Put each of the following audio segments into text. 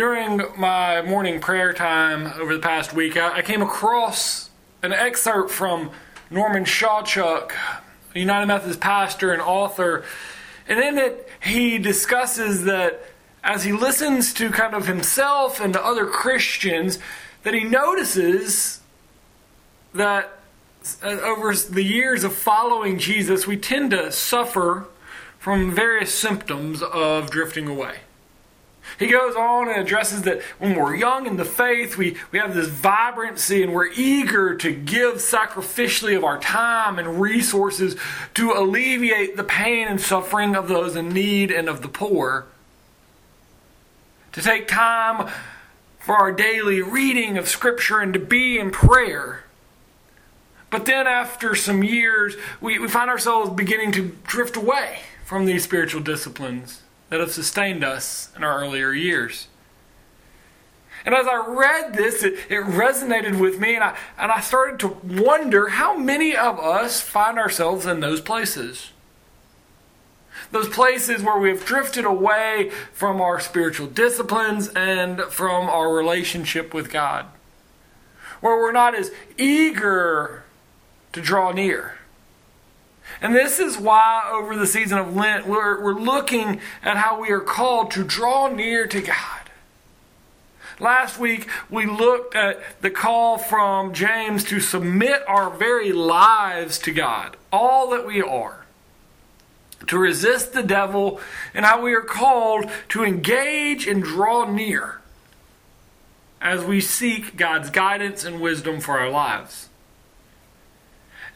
During my morning prayer time over the past week, I, I came across an excerpt from Norman Shawchuck, a United Methodist pastor and author, and in it he discusses that as he listens to kind of himself and to other Christians, that he notices that uh, over the years of following Jesus, we tend to suffer from various symptoms of drifting away. He goes on and addresses that when we're young in the faith, we, we have this vibrancy and we're eager to give sacrificially of our time and resources to alleviate the pain and suffering of those in need and of the poor. To take time for our daily reading of Scripture and to be in prayer. But then, after some years, we, we find ourselves beginning to drift away from these spiritual disciplines that have sustained us in our earlier years. And as I read this, it, it, resonated with me, and I, and I started to wonder how many of us find ourselves in those places. Those places where we have drifted away from our spiritual disciplines and from our relationship with God. Where we're not as eager to draw near. And this is why, over the season of Lent, we're, we're looking at how we are called to draw near to God. Last week, we looked at the call from James to submit our very lives to God, all that we are, to resist the devil, and how we are called to engage and draw near as we seek God's guidance and wisdom for our lives.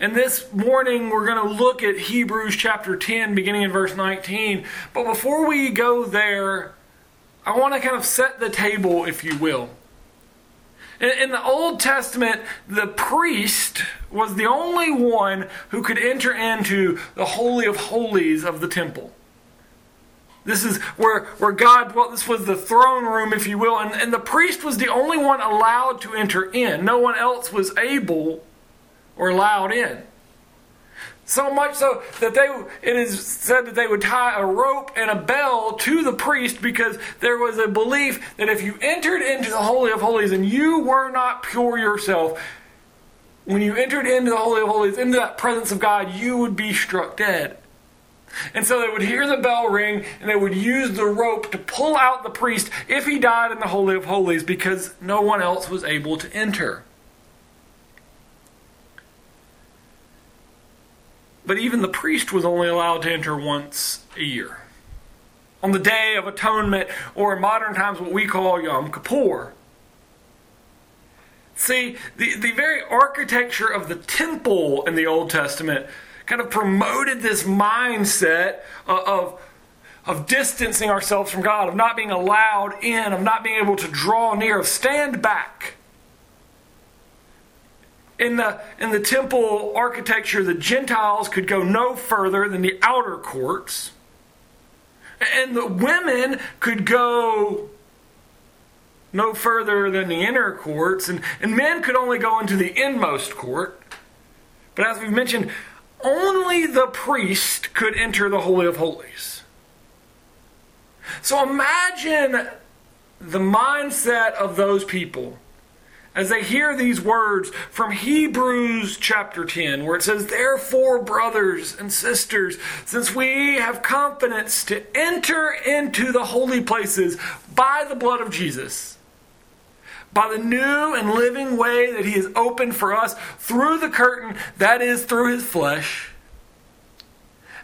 And this morning we're going to look at Hebrews chapter 10, beginning in verse 19. But before we go there, I want to kind of set the table, if you will. In, the Old Testament, the priest was the only one who could enter into the Holy of Holies of the temple. This is where, where God, well, this was the throne room, if you will, and, and the priest was the only one allowed to enter in. No one else was able or allowed in. So much so that they it is said that they would tie a rope and a bell to the priest because there was a belief that if you entered into the Holy of Holies and you were not pure yourself, when you entered into the Holy of Holies, into that presence of God, you would be struck dead. And so they would hear the bell ring and they would use the rope to pull out the priest if he died in the Holy of Holies because no one else was able to enter. But even the priest was only allowed to enter once a year. On the Day of Atonement, or in modern times what we call Yom Kippur. See, the, the very architecture of the temple in the Old Testament kind of promoted this mindset of, of, of distancing ourselves from God, of not being allowed in, of not being able to draw near, of stand back in the in the temple architecture the gentiles could go no further than the outer courts. And the women could go no further than the inner courts. And, and men could only go into the inmost court. But as we've mentioned only the priest could enter the holy of holies. So imagine the mindset of those people as they hear these words from Hebrews chapter 10, where it says, Therefore, brothers and sisters, since we have confidence to enter into the holy places by the blood of Jesus, by the new and living way that He has opened for us through the curtain, that is, through His flesh.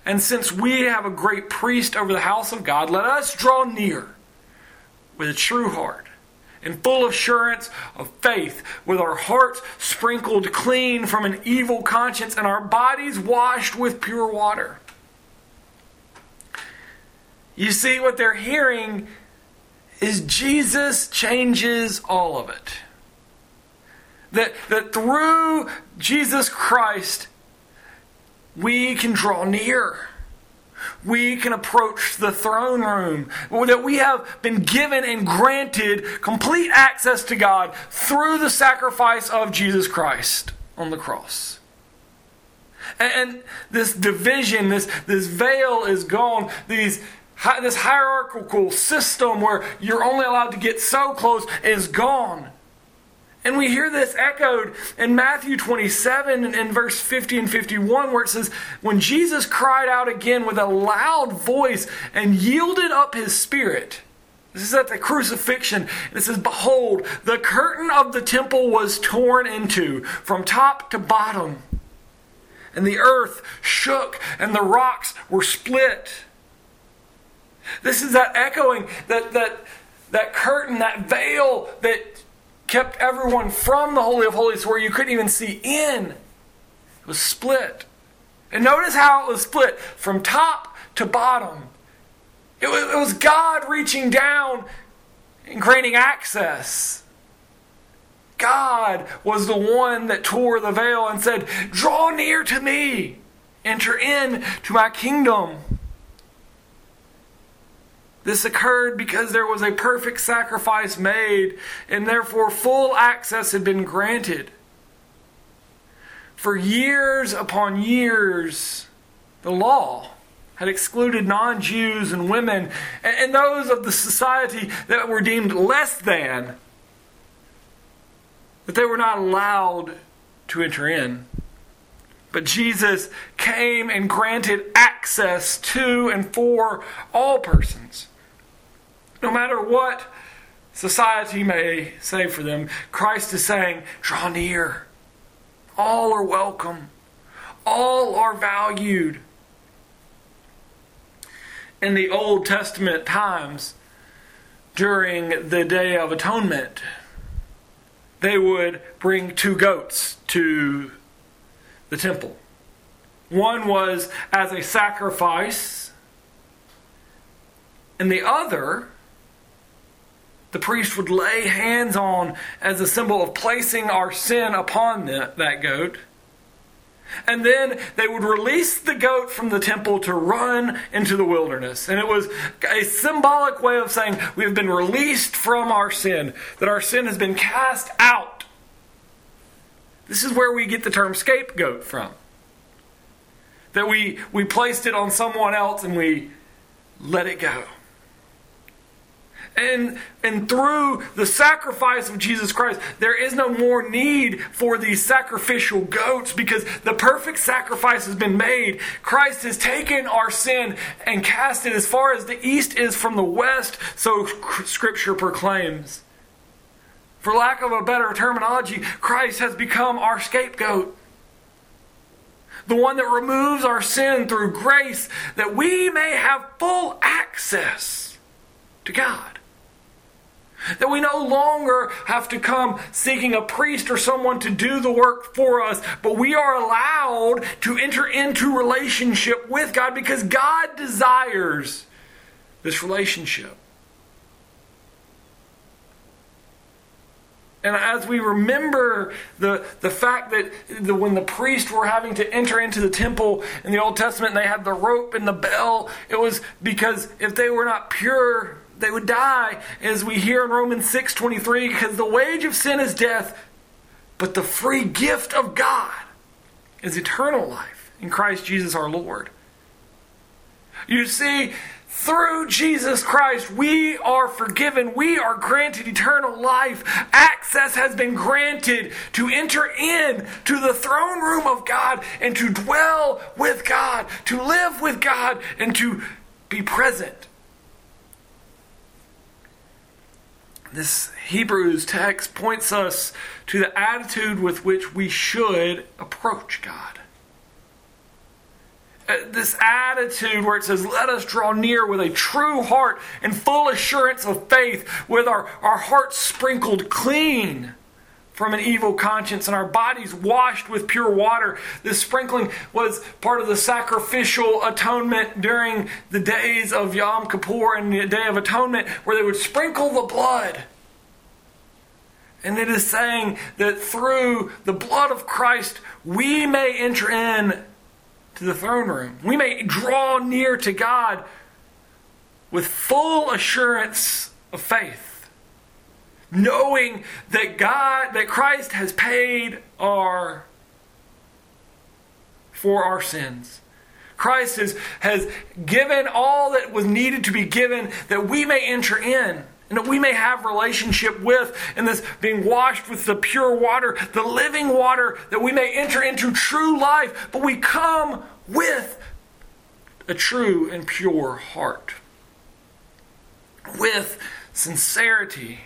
And since we have a great priest over the house of God, let us draw near with a true heart in full assurance of faith, with our hearts sprinkled clean from an evil conscience and our bodies washed with pure water. You see, what they're hearing is Jesus changes all of it. That, that through Jesus Christ, we can draw near we can approach the throne room, that we have been given and granted complete access to God through the sacrifice of Jesus Christ on the cross. And this division, this, this veil is gone. These this hierarchical system where you're only allowed to get so close is gone. And we hear this echoed in Matthew 27 and verse 50 and 51, where it says, When Jesus cried out again with a loud voice and yielded up his spirit. This is at the crucifixion. And it says, Behold, the curtain of the temple was torn into from top to bottom. And the earth shook and the rocks were split. This is that echoing, that, that, that curtain, that veil that kept everyone from the Holy of Holies where you couldn't even see in. It was split. And notice how it was split from top to bottom. It was, it was God reaching down and granting access. God was the one that tore the veil and said, Draw near to me, enter in to my kingdom. This occurred because there was a perfect sacrifice made, and therefore full access had been granted. For years upon years, the law had excluded non Jews and women and those of the society that were deemed less than, that they were not allowed to enter in. But Jesus came and granted access to and for all persons. No matter what society may say for them, Christ is saying, draw near. All are welcome, all are valued. In the Old Testament times, during the Day of Atonement, they would bring two goats to the temple. One was as a sacrifice, and the other the priest would lay hands on as a symbol of placing our sin upon the, that goat. And then they would release the goat from the temple to run into the wilderness. And it was a symbolic way of saying we have been released from our sin, that our sin has been cast out. This is where we get the term scapegoat from. That we, we placed it on someone else and we let it go. And, and through the sacrifice of Jesus Christ, there is no more need for these sacrificial goats because the perfect sacrifice has been made. Christ has taken our sin and cast it as far as the east is from the west, so Scripture proclaims. For lack of a better terminology, Christ has become our scapegoat. The one that removes our sin through grace that we may have full access to God. That we no longer have to come seeking a priest or someone to do the work for us, but we are allowed to enter into relationship with God because God desires this relationship. And as we remember the, the fact that the, when the priests were having to enter into the temple in the Old Testament, they had the rope and the bell, it was because if they were not pure, they would die, as we hear in Romans 6:23, because the wage of sin is death, but the free gift of God is eternal life in Christ Jesus our Lord. You see, through Jesus Christ, we are forgiven. We are granted eternal life. Access has been granted to enter in to the throne room of God and to dwell with God, to live with God, and to be present This Hebrews text points us to the attitude with which we should approach God. Uh, this attitude where it says, Let us draw near with a true heart and full assurance of faith, with our, our hearts sprinkled clean from an evil conscience and our bodies washed with pure water. This sprinkling was part of the sacrificial atonement during the days of Yom Kippur and the Day of Atonement, where they would sprinkle the blood. And it is saying that through the blood of Christ, we may enter in to the throne room. We may draw near to God with full assurance of faith knowing that God, that Christ has paid our for our sins. Christ has, has given all that was needed to be given that we may enter in and that we may have relationship with and this being washed with the pure water the living water that we may enter into true life but we come with a true and pure heart with sincerity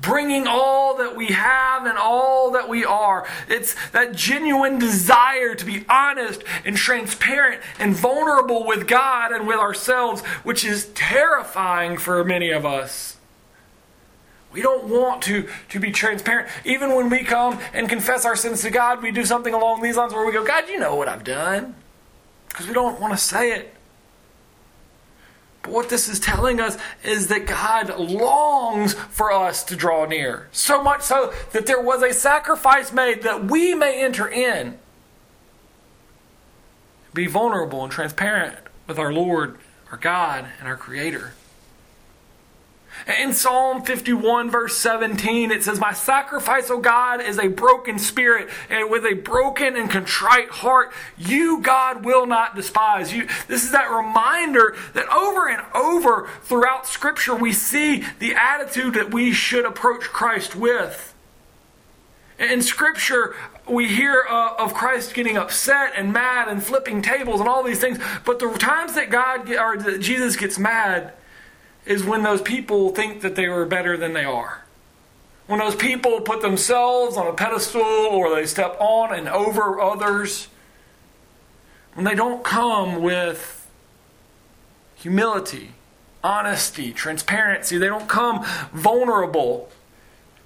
bringing all that we have and all that we are. It's that genuine desire to be honest and transparent and vulnerable with God and with ourselves, which is terrifying for many of us. We don't want to, to be transparent. Even when we come and confess our sins to God, we do something along these lines where we go, God, you know what I've done. Because we don't want to say it. But what this is telling us is that God longs for us to draw near. So much so that there was a sacrifice made that we may enter in. Be vulnerable and transparent with our Lord, our God, and our Creator. In Psalm 51, verse 17, it says, My sacrifice, O God, is a broken spirit, and with a broken and contrite heart, you, God, will not despise. You, this is that reminder that over and over throughout Scripture, we see the attitude that we should approach Christ with. In Scripture, we hear uh, of Christ getting upset and mad and flipping tables and all these things, but the times that God or that Jesus gets mad, is when those people think that they are better than they are. When those people put themselves on a pedestal or they step on and over others. When they don't come with humility, honesty, transparency, they don't come vulnerable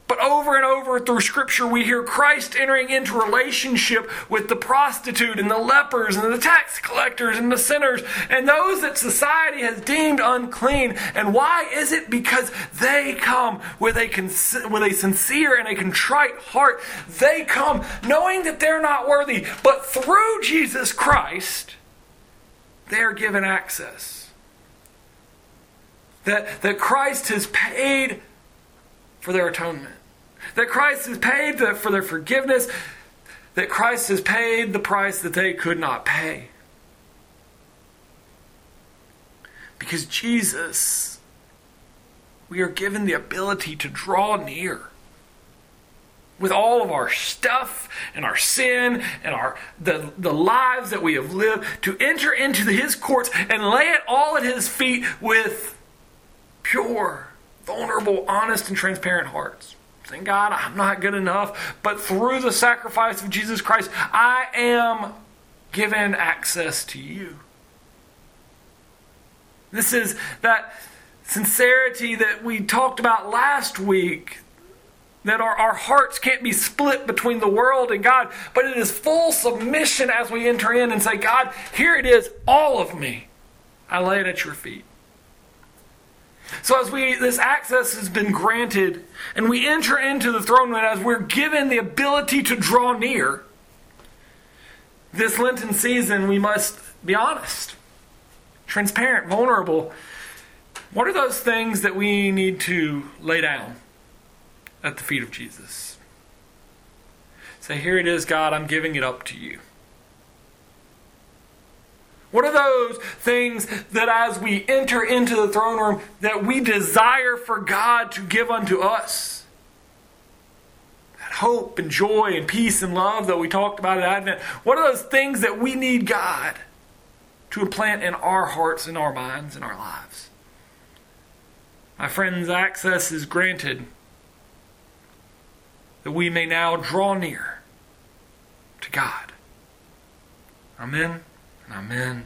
but over and over through Scripture, we hear Christ entering into relationship with the prostitute and the lepers and the tax collectors and the sinners and those that society has deemed unclean. And why is it? Because they come with a, cons- with a sincere and a contrite heart. They come knowing that they're not worthy, but through Jesus Christ, they are given access. That, that Christ has paid for their atonement. That Christ has paid for their forgiveness. That Christ has paid the price that they could not pay. Because Jesus, we are given the ability to draw near with all of our stuff and our sin and our the, the lives that we have lived to enter into his courts and lay it all at his feet with pure vulnerable, honest, and transparent hearts. Saying, God, I'm not good enough, but through the sacrifice of Jesus Christ, I am given access to you. This is that sincerity that we talked about last week. That our, our hearts can't be split between the world and God, but it is full submission as we enter in and say, God, here it is, all of me. I lay it at your feet. So as we this access has been granted and we enter into the throne room as we're given the ability to draw near, this Lenten season we must be honest, transparent, vulnerable. What are those things that we need to lay down at the feet of Jesus? Say, here it is, God, I'm giving it up to you. What are those things that as we enter into the throne room that we desire for God to give unto us? That hope and joy and peace and love that we talked about at Advent. What are those things that we need God to implant in our hearts and our minds and our lives? My friends, access is granted that we may now draw near to God. Amen. Amen